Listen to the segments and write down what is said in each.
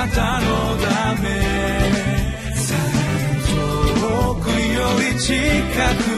なたのため。遠くより近く。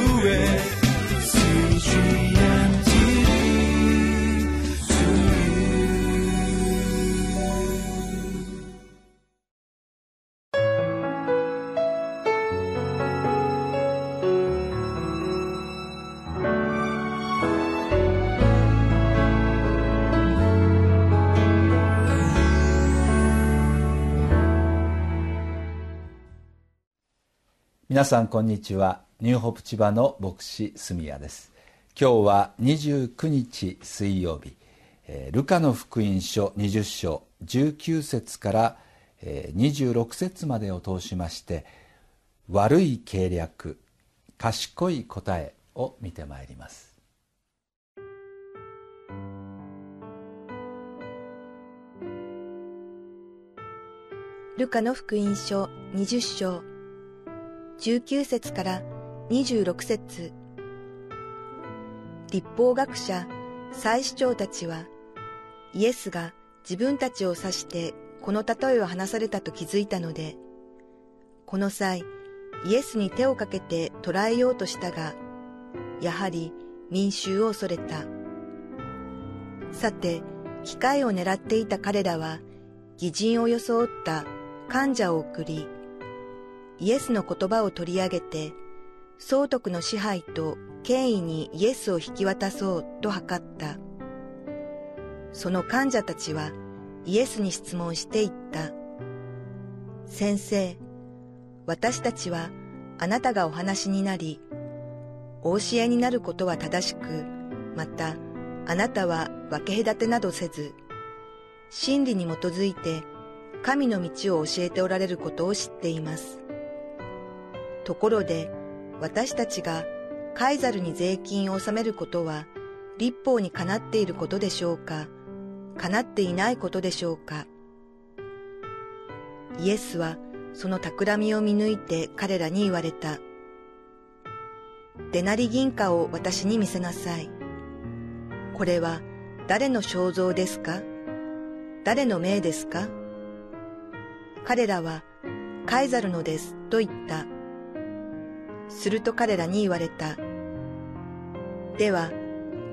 皆さんこんにちは。ニューホプ千葉の牧師住谷です。今日は29日水曜日。ルカの福音書20章19節から26節までを通しまして悪い計略賢い答えを見てまいります。ルカの福音書20章19節から26節立法学者、祭司長たちは、イエスが自分たちを指してこの例えを話されたと気づいたので、この際、イエスに手をかけて捕らえようとしたが、やはり民衆を恐れた。さて、機会を狙っていた彼らは、偽人を装った患者を送り、イエスの言葉を取り上げて、総督の支配と権威にイエスを引き渡そうと図った。その患者たちはイエスに質問していった。先生、私たちはあなたがお話になり、お教えになることは正しく、またあなたは分け隔てなどせず、真理に基づいて神の道を教えておられることを知っています。ところで、私たちがカイザルに税金を納めることは立法にかなっていることでしょうか？かなっていないことでしょうか？イエスはその企みを見抜いて彼らに言われた。デナリ銀貨を私に見せなさい。これは誰の肖像ですか？誰の命ですか？彼らはカイザルのですと言った。すると彼らに言われた。では、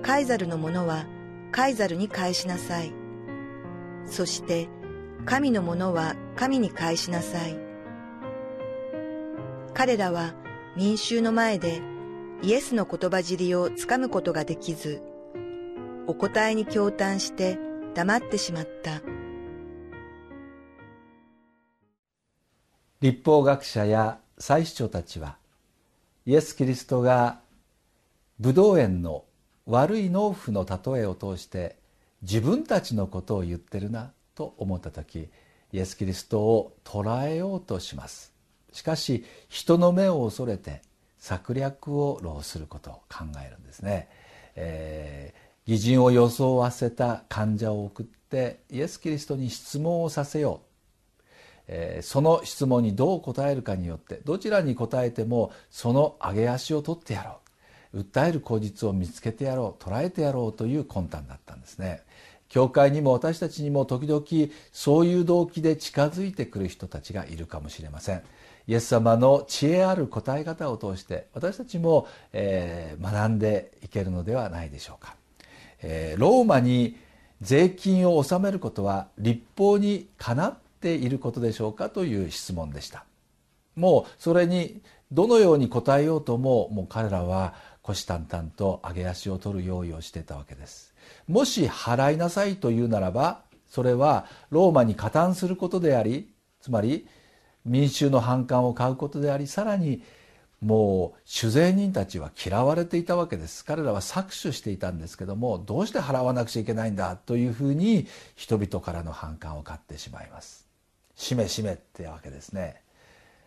カイザルのものはカイザルに返しなさい。そして、神のものは神に返しなさい。彼らは民衆の前でイエスの言葉尻をつかむことができず、お答えに驚嘆して黙ってしまった。立法学者や祭司長たちはイエス・キリストがブドウ園の悪い農夫の例えを通して自分たちのことを言ってるなと思った時イエス・キリストを捉えようとします。しかし人の目を恐れて策略を浪することを考えるんですね、えー、偽人を装わせた患者を送ってイエス・キリストに質問をさせようえその質問にどう答えるかによってどちらに答えてもその上げ足を取ってやろう。訴える口実を見つけてやろう。捉えてやろうという魂胆だったんですね。教会にも私たちにも時々そういう動機で近づいてくる人たちがいるかもしれません。イエス様の知恵ある答え方を通して私たちも、えー、学んでいけるのではないでしょうか、えー、ローマに税金を納めることは立法にかなっていることでしょうかという質問でした。もうそれにどのように答えようとももう彼らは虎視眈々と上げ足を取る用意をしていたわけです。もし払いなさいというならばそれはローマに加担することでありつまり民衆の反感を買うことでありさらにもう酒税人たちは嫌われていたわけです。彼らは搾取していたんですけどもどうして払わなくちゃいけないんだというふうに人々からの反感を買ってしまいます。しめしめってわけですね。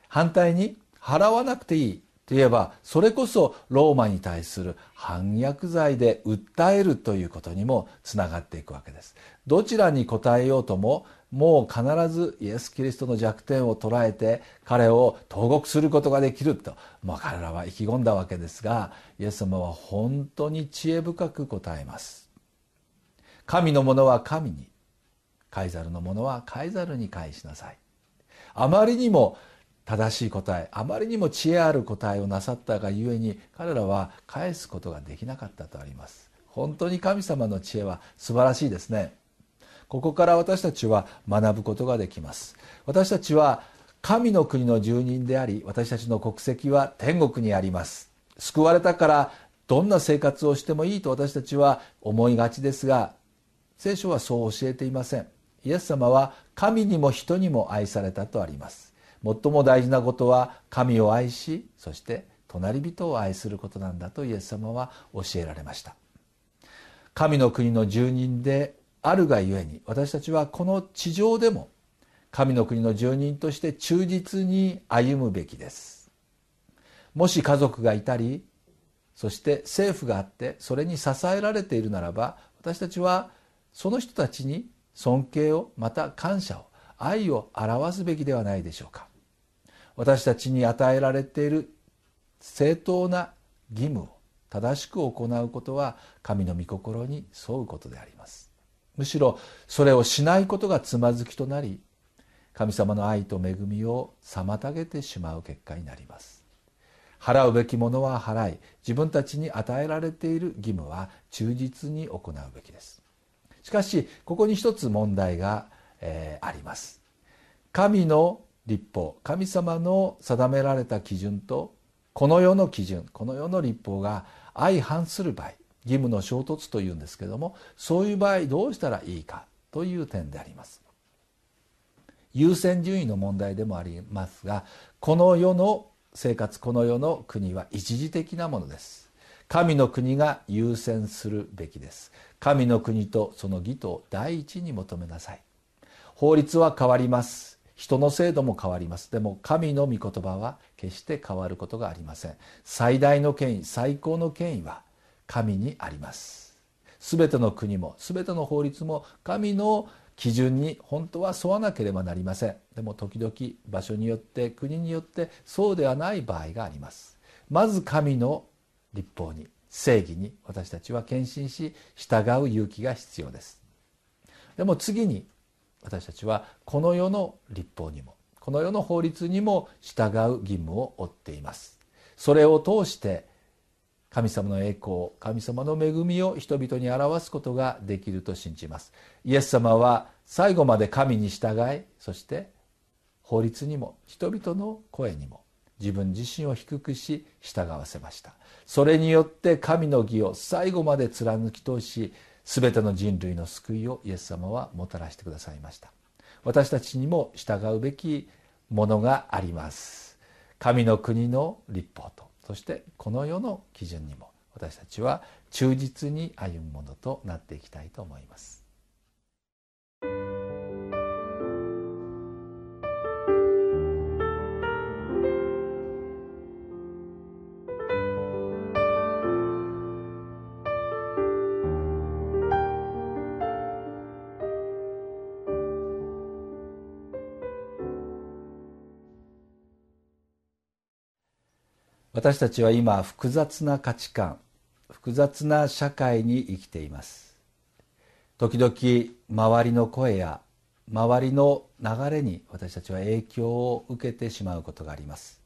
反対に払わなくていいといえばそれこそローマに対する反逆罪で訴えるということにもつながっていくわけです。どちらに答えようとももう必ずイエス・キリストの弱点を捉えて彼を投獄することができると、まあ、彼らは意気込んだわけですがイエス様は本当に知恵深く答えます。神のものは神にカイザルのものはカイザルに返しなさい。あまりにも正しい答えあまりにも知恵ある答えをなさったがゆえに彼らは返すことができなかったとあります。本当に神様の知恵は素晴らしいですね。ここから私たちは学ぶことができます。私たちは神の国の住人であり私たちの国籍は天国にあります。救われたからどんな生活をしてもいいと私たちは思いがちですが聖書はそう教えていません。イエス様は神にも人にも愛されたとあります。最も大事なことは神を愛しそして隣人を愛することなんだとイエス様は教えられました。神の国の住人であるがゆえに私たちはこの地上でも神の国の住人として忠実に歩むべきです。もし家族がいたりそして政府があってそれに支えられているならば私たちはその人たちに尊敬をまた感謝を愛を表すべきではないでしょうか。私たちに与えられている正当な義務を正しく行うことは神の御心に沿うことであります。むしろそれをしないことがつまずきとなり神様の愛と恵みを妨げてしまう結果になります。払うべきものは払い自分たちに与えられている義務は忠実に行うべきです。しかしここに一つ問題が、えー、あります。神の立法神様の定められた基準とこの世の基準この世の立法が相反する場合義務の衝突というんですけどもそういう場合どうしたらいいかという点であります。優先順位の問題でもありますがこの世の生活この世の国は一時的なものです。神の国が優先するべきです。神の国とその義と第一に求めなさい。法律は変わります。人の制度も変わります。でも神の御言葉は決して変わることがありません。最大の権威最高の権威は神にあります。全ての国も全ての法律も神の基準に本当は沿わなければなりません。でも時々場所によって国によってそうではない場合があります。まず神の立法に正義に私たちは献身し従う勇気が必要です。でも次に私たちはこの世の立法にもこの世の法律にも従う義務を負っています。それを通して神様の栄光神様の恵みを人々に表すことができると信じます。イエス様は最後まで神に従いそして法律にも人々の声にも自分自身を低くし従わせました。それによって神の義を最後まで貫き通し全ての人類の救いをイエス様はもたらしてくださいました。私たちにも従うべきものがあります。神の国の立法とそしてこの世の基準にも私たちは忠実に歩むものとなっていきたいと思います。私たちは今複雑な価値観複雑な社会に生きています。時々周りの声や周りの流れに私たちは影響を受けてしまうことがあります。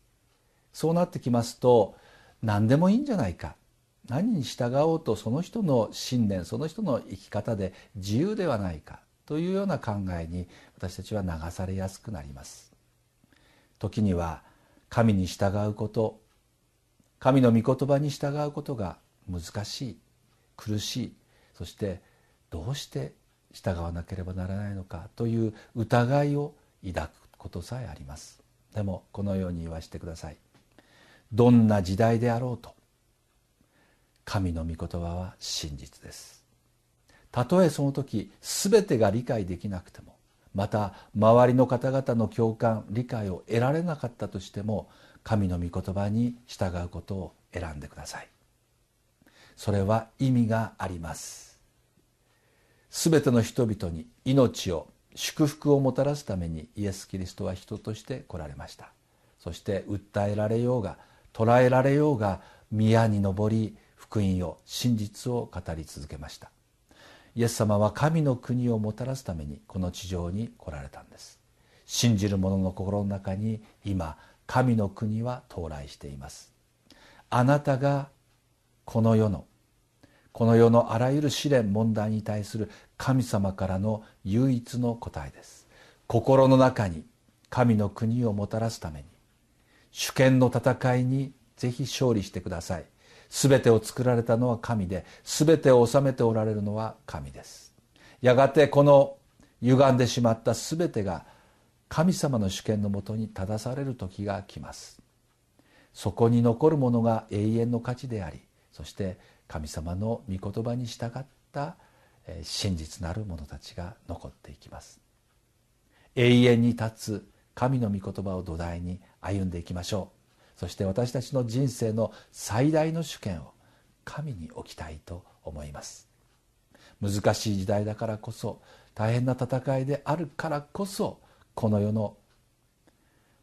そうなってきますと何でもいいんじゃないか。何に従おうとその人の信念その人の生き方で自由ではないか。というような考えに私たちは流されやすくなります。時には神に従うこと神の御言葉に従うことが難しい苦しいそしてどうして従わなければならないのかという疑いを抱くことさえあります。でもこのように言わせてください。どんな時代であろうと神の御言葉は真実です。たとえその時全てが理解できなくてもまた周りの方々の共感理解を得られなかったとしても神の御言葉に従うことを選んでください。それは意味があります。すべての人々に命を祝福をもたらすためにイエス・キリストは人として来られました。そして訴えられようが捉えられようが宮に登り福音を真実を語り続けました。イエス様は神の国をもたらすためにこの地上に来られたんです。信じる者の心の中に今神の国は到来しています。あなたがこの世のこの世のあらゆる試練問題に対する神様からの唯一の答えです。心の中に神の国をもたらすために主権の戦いにぜひ勝利してください。全てを作られたのは神で全てを治めておられるのは神です。やがてこの歪んでしまった全てが神様の主権のもとに正される時が来ます。そこに残るものが永遠の価値でありそして神様の御言葉に従った真実なる者たちが残っていきます。永遠に立つ神の御言葉を土台に歩んでいきましょう。そして私たちの人生の最大の主権を神に置きたいと思います。難しい時代だからこそ大変な戦いであるからこそこの世の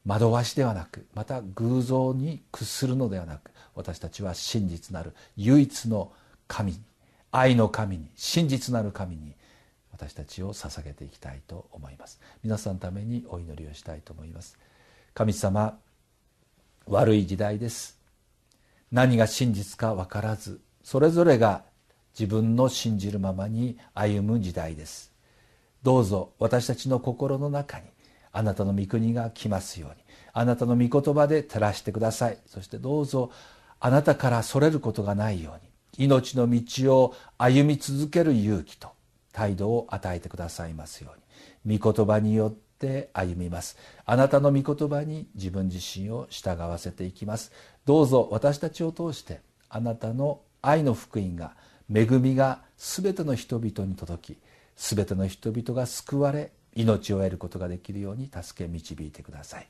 惑わしではなくまた偶像に屈するのではなく私たちは真実なる唯一の神に愛の神に真実なる神に私たちを捧げていきたいと思います。皆さんのためにお祈りをしたいと思います。神様悪い時代です。何が真実か分からずそれぞれが自分の信じるままに歩む時代です。どうぞ私たちの心の中にあなたの御国が来ますように。あなたの御言葉で照らしてください。そしてどうぞあなたからそれることがないように。命の道を歩み続ける勇気と態度を与えてくださいますように。御言葉によって歩みます。あなたの御言葉に自分自身を従わせていきます。どうぞ私たちを通してあなたの愛の福音が恵みが全ての人々に届き全ての人々が救われ命を得ることができるように助け導いてください。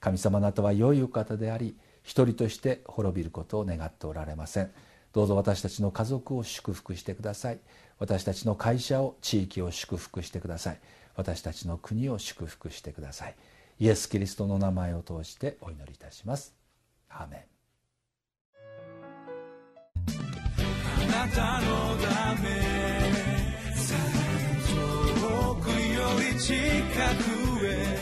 神様なたは良いお方であり一人として滅びることを願っておられません。どうぞ私たちの家族を祝福してください。私たちの会社を地域を祝福してください。私たちの国を祝福してください。イエス・キリストの名前を通してお祈りいたします。アーメン。あなたのため 칙칙한 후에